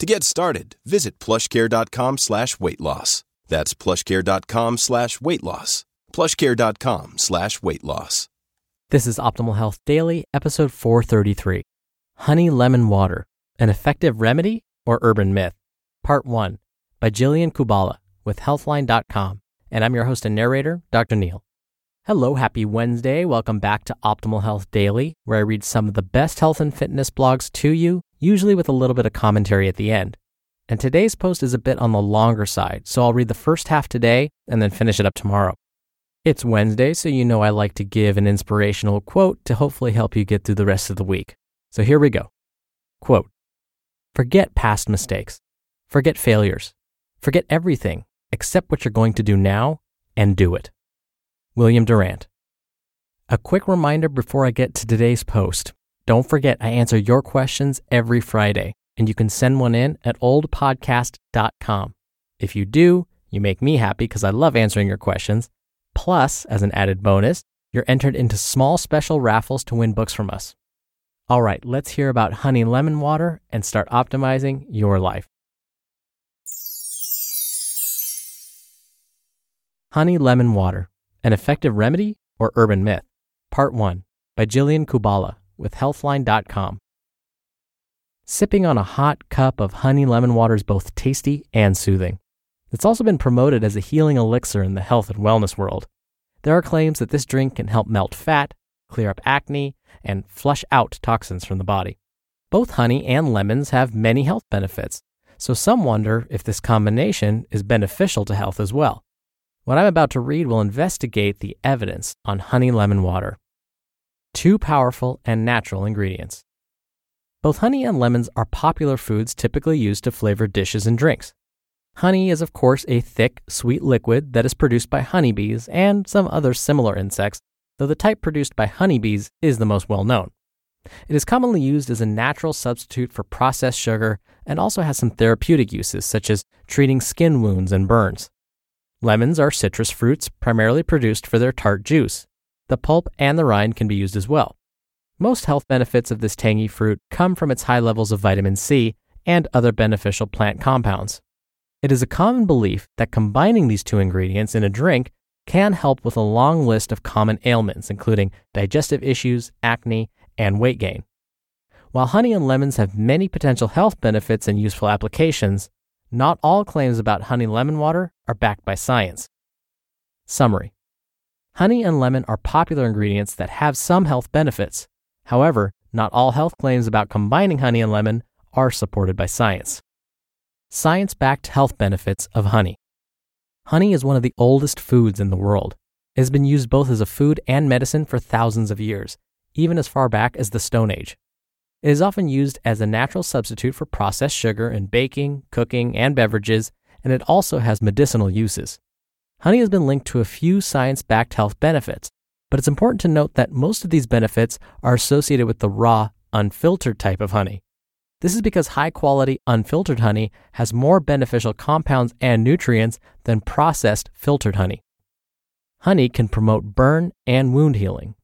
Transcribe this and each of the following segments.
To get started, visit plushcare.com slash weight loss. That's plushcare.com slash weight loss. Plushcare.com slash weight loss. This is Optimal Health Daily, episode 433 Honey Lemon Water An Effective Remedy or Urban Myth? Part 1 by Jillian Kubala with Healthline.com. And I'm your host and narrator, Dr. Neal. Hello, happy Wednesday. Welcome back to Optimal Health Daily, where I read some of the best health and fitness blogs to you, usually with a little bit of commentary at the end. And today's post is a bit on the longer side, so I'll read the first half today and then finish it up tomorrow. It's Wednesday, so you know I like to give an inspirational quote to hopefully help you get through the rest of the week. So here we go. Quote Forget past mistakes. Forget failures. Forget everything except what you're going to do now and do it. William Durant. A quick reminder before I get to today's post. Don't forget, I answer your questions every Friday, and you can send one in at oldpodcast.com. If you do, you make me happy because I love answering your questions. Plus, as an added bonus, you're entered into small special raffles to win books from us. All right, let's hear about honey lemon water and start optimizing your life. Honey Lemon Water An Effective Remedy or Urban Myth? Part 1 by Jillian Kubala with Healthline.com. Sipping on a hot cup of honey lemon water is both tasty and soothing. It's also been promoted as a healing elixir in the health and wellness world. There are claims that this drink can help melt fat, clear up acne, and flush out toxins from the body. Both honey and lemons have many health benefits, so some wonder if this combination is beneficial to health as well. What I'm about to read will investigate the evidence on honey lemon water. Two powerful and natural ingredients. Both honey and lemons are popular foods typically used to flavor dishes and drinks. Honey is, of course, a thick, sweet liquid that is produced by honeybees and some other similar insects, though the type produced by honeybees is the most well known. It is commonly used as a natural substitute for processed sugar and also has some therapeutic uses, such as treating skin wounds and burns. Lemons are citrus fruits primarily produced for their tart juice. The pulp and the rind can be used as well. Most health benefits of this tangy fruit come from its high levels of vitamin C and other beneficial plant compounds. It is a common belief that combining these two ingredients in a drink can help with a long list of common ailments, including digestive issues, acne, and weight gain. While honey and lemons have many potential health benefits and useful applications, not all claims about honey lemon water are backed by science. Summary Honey and lemon are popular ingredients that have some health benefits. However, not all health claims about combining honey and lemon are supported by science. Science backed health benefits of honey. Honey is one of the oldest foods in the world. It has been used both as a food and medicine for thousands of years, even as far back as the Stone Age. It is often used as a natural substitute for processed sugar in baking, cooking, and beverages, and it also has medicinal uses. Honey has been linked to a few science backed health benefits, but it's important to note that most of these benefits are associated with the raw, unfiltered type of honey. This is because high quality, unfiltered honey has more beneficial compounds and nutrients than processed, filtered honey. Honey can promote burn and wound healing.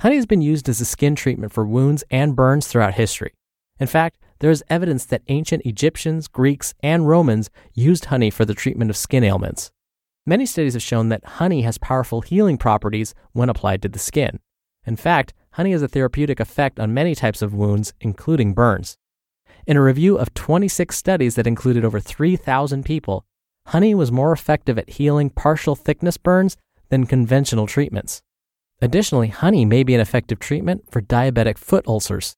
Honey has been used as a skin treatment for wounds and burns throughout history. In fact, there is evidence that ancient Egyptians, Greeks, and Romans used honey for the treatment of skin ailments. Many studies have shown that honey has powerful healing properties when applied to the skin. In fact, honey has a therapeutic effect on many types of wounds, including burns. In a review of 26 studies that included over 3,000 people, honey was more effective at healing partial thickness burns than conventional treatments. Additionally, honey may be an effective treatment for diabetic foot ulcers.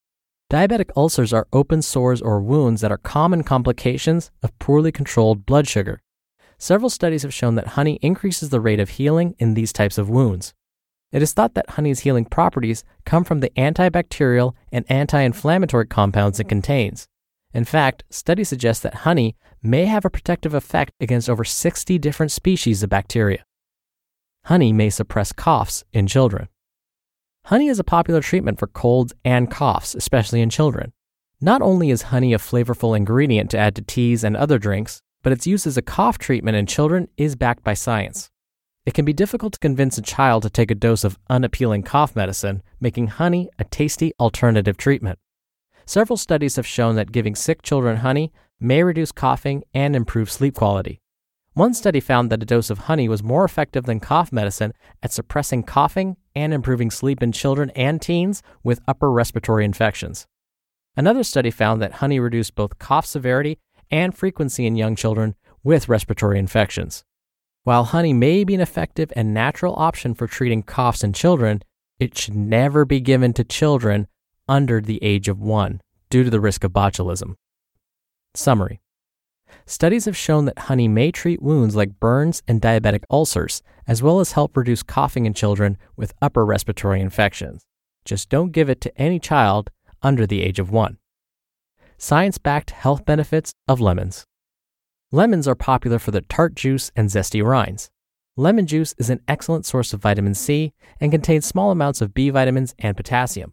Diabetic ulcers are open sores or wounds that are common complications of poorly controlled blood sugar. Several studies have shown that honey increases the rate of healing in these types of wounds. It is thought that honey's healing properties come from the antibacterial and anti inflammatory compounds it contains. In fact, studies suggest that honey may have a protective effect against over 60 different species of bacteria. Honey may suppress coughs in children. Honey is a popular treatment for colds and coughs, especially in children. Not only is honey a flavorful ingredient to add to teas and other drinks, but its use as a cough treatment in children is backed by science. It can be difficult to convince a child to take a dose of unappealing cough medicine, making honey a tasty alternative treatment. Several studies have shown that giving sick children honey may reduce coughing and improve sleep quality. One study found that a dose of honey was more effective than cough medicine at suppressing coughing and improving sleep in children and teens with upper respiratory infections. Another study found that honey reduced both cough severity and frequency in young children with respiratory infections. While honey may be an effective and natural option for treating coughs in children, it should never be given to children under the age of one due to the risk of botulism. Summary Studies have shown that honey may treat wounds like burns and diabetic ulcers, as well as help reduce coughing in children with upper respiratory infections. Just don't give it to any child under the age of one. Science backed health benefits of lemons. Lemons are popular for their tart juice and zesty rinds. Lemon juice is an excellent source of vitamin C and contains small amounts of B vitamins and potassium.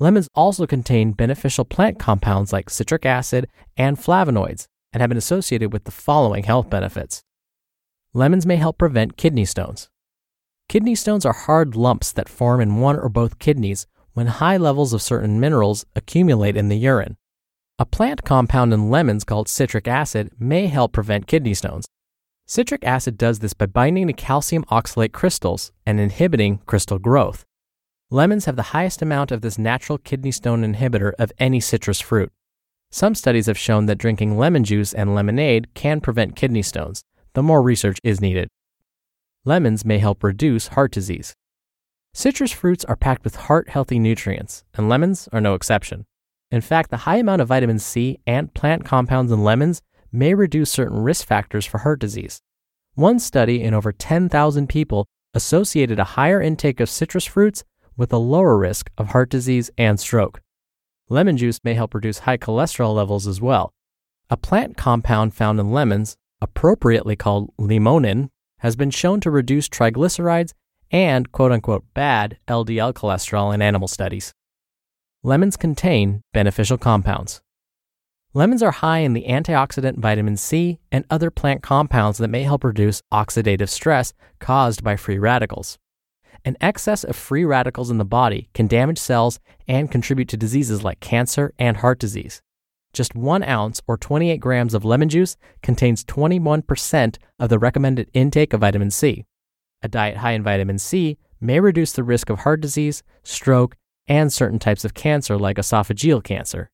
Lemons also contain beneficial plant compounds like citric acid and flavonoids and have been associated with the following health benefits. Lemons may help prevent kidney stones. Kidney stones are hard lumps that form in one or both kidneys when high levels of certain minerals accumulate in the urine. A plant compound in lemons called citric acid may help prevent kidney stones. Citric acid does this by binding to calcium oxalate crystals and inhibiting crystal growth. Lemons have the highest amount of this natural kidney stone inhibitor of any citrus fruit. Some studies have shown that drinking lemon juice and lemonade can prevent kidney stones, though more research is needed. Lemons may help reduce heart disease. Citrus fruits are packed with heart healthy nutrients, and lemons are no exception. In fact, the high amount of vitamin C and plant compounds in lemons may reduce certain risk factors for heart disease. One study in over 10,000 people associated a higher intake of citrus fruits with a lower risk of heart disease and stroke. Lemon juice may help reduce high cholesterol levels as well. A plant compound found in lemons, appropriately called limonin, has been shown to reduce triglycerides and quote unquote bad LDL cholesterol in animal studies. Lemons contain beneficial compounds. Lemons are high in the antioxidant vitamin C and other plant compounds that may help reduce oxidative stress caused by free radicals. An excess of free radicals in the body can damage cells and contribute to diseases like cancer and heart disease. Just one ounce or 28 grams of lemon juice contains 21% of the recommended intake of vitamin C. A diet high in vitamin C may reduce the risk of heart disease, stroke, and certain types of cancer like esophageal cancer.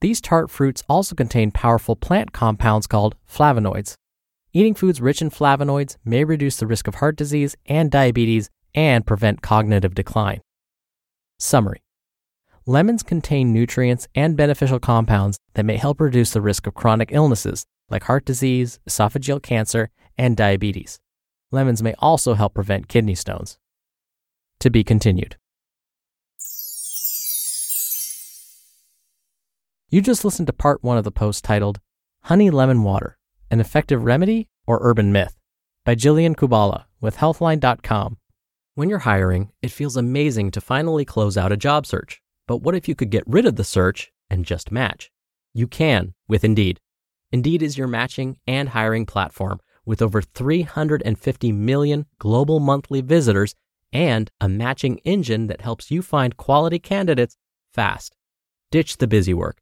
These tart fruits also contain powerful plant compounds called flavonoids. Eating foods rich in flavonoids may reduce the risk of heart disease and diabetes and prevent cognitive decline. Summary Lemons contain nutrients and beneficial compounds that may help reduce the risk of chronic illnesses like heart disease, esophageal cancer, and diabetes. Lemons may also help prevent kidney stones. To be continued. You just listened to part one of the post titled Honey Lemon Water An Effective Remedy or Urban Myth by Jillian Kubala with Healthline.com. When you're hiring, it feels amazing to finally close out a job search. But what if you could get rid of the search and just match? You can with Indeed. Indeed is your matching and hiring platform with over 350 million global monthly visitors and a matching engine that helps you find quality candidates fast. Ditch the busy work.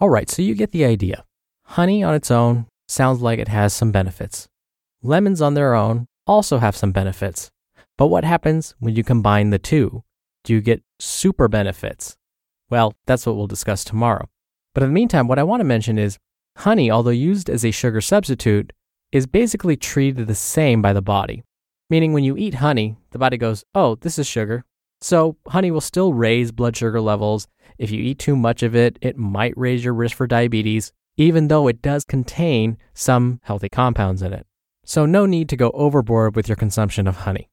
All right, so you get the idea. Honey on its own sounds like it has some benefits. Lemons on their own also have some benefits. But what happens when you combine the two? Do you get super benefits? Well, that's what we'll discuss tomorrow. But in the meantime, what I want to mention is honey, although used as a sugar substitute, is basically treated the same by the body. Meaning, when you eat honey, the body goes, oh, this is sugar. So, honey will still raise blood sugar levels if you eat too much of it, it might raise your risk for diabetes, even though it does contain some healthy compounds in it. So, no need to go overboard with your consumption of honey.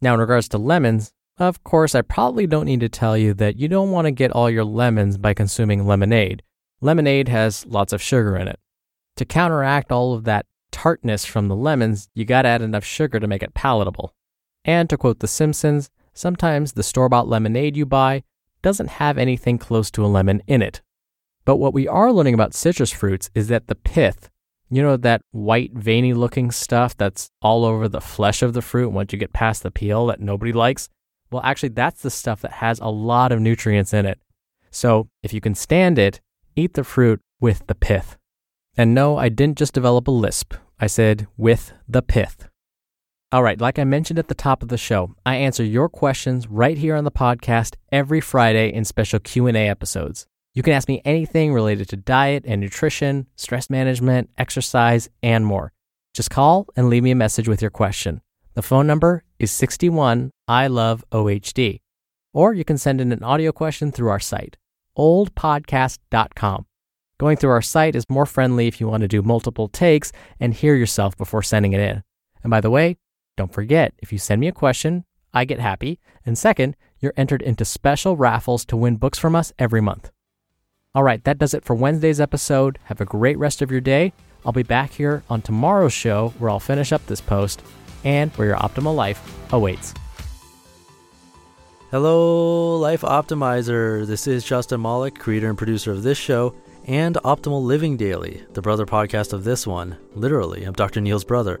Now, in regards to lemons, of course, I probably don't need to tell you that you don't want to get all your lemons by consuming lemonade. Lemonade has lots of sugar in it. To counteract all of that tartness from the lemons, you gotta add enough sugar to make it palatable. And to quote The Simpsons, sometimes the store bought lemonade you buy doesn't have anything close to a lemon in it. But what we are learning about citrus fruits is that the pith, you know, that white, veiny looking stuff that's all over the flesh of the fruit once you get past the peel that nobody likes, well, actually, that's the stuff that has a lot of nutrients in it. So if you can stand it, eat the fruit with the pith. And no, I didn't just develop a lisp. I said with the pith. All right, like I mentioned at the top of the show, I answer your questions right here on the podcast every Friday in special Q&A episodes. You can ask me anything related to diet and nutrition, stress management, exercise, and more. Just call and leave me a message with your question. The phone number is 61 I love OHD. Or you can send in an audio question through our site, oldpodcast.com. Going through our site is more friendly if you want to do multiple takes and hear yourself before sending it in. And by the way, don't forget, if you send me a question, I get happy. And second, you're entered into special raffles to win books from us every month. All right, that does it for Wednesday's episode. Have a great rest of your day. I'll be back here on tomorrow's show where I'll finish up this post and where your optimal life awaits. Hello, Life Optimizer. This is Justin Malik, creator and producer of this show and Optimal Living Daily, the brother podcast of this one. Literally, I'm Dr. Neal's brother.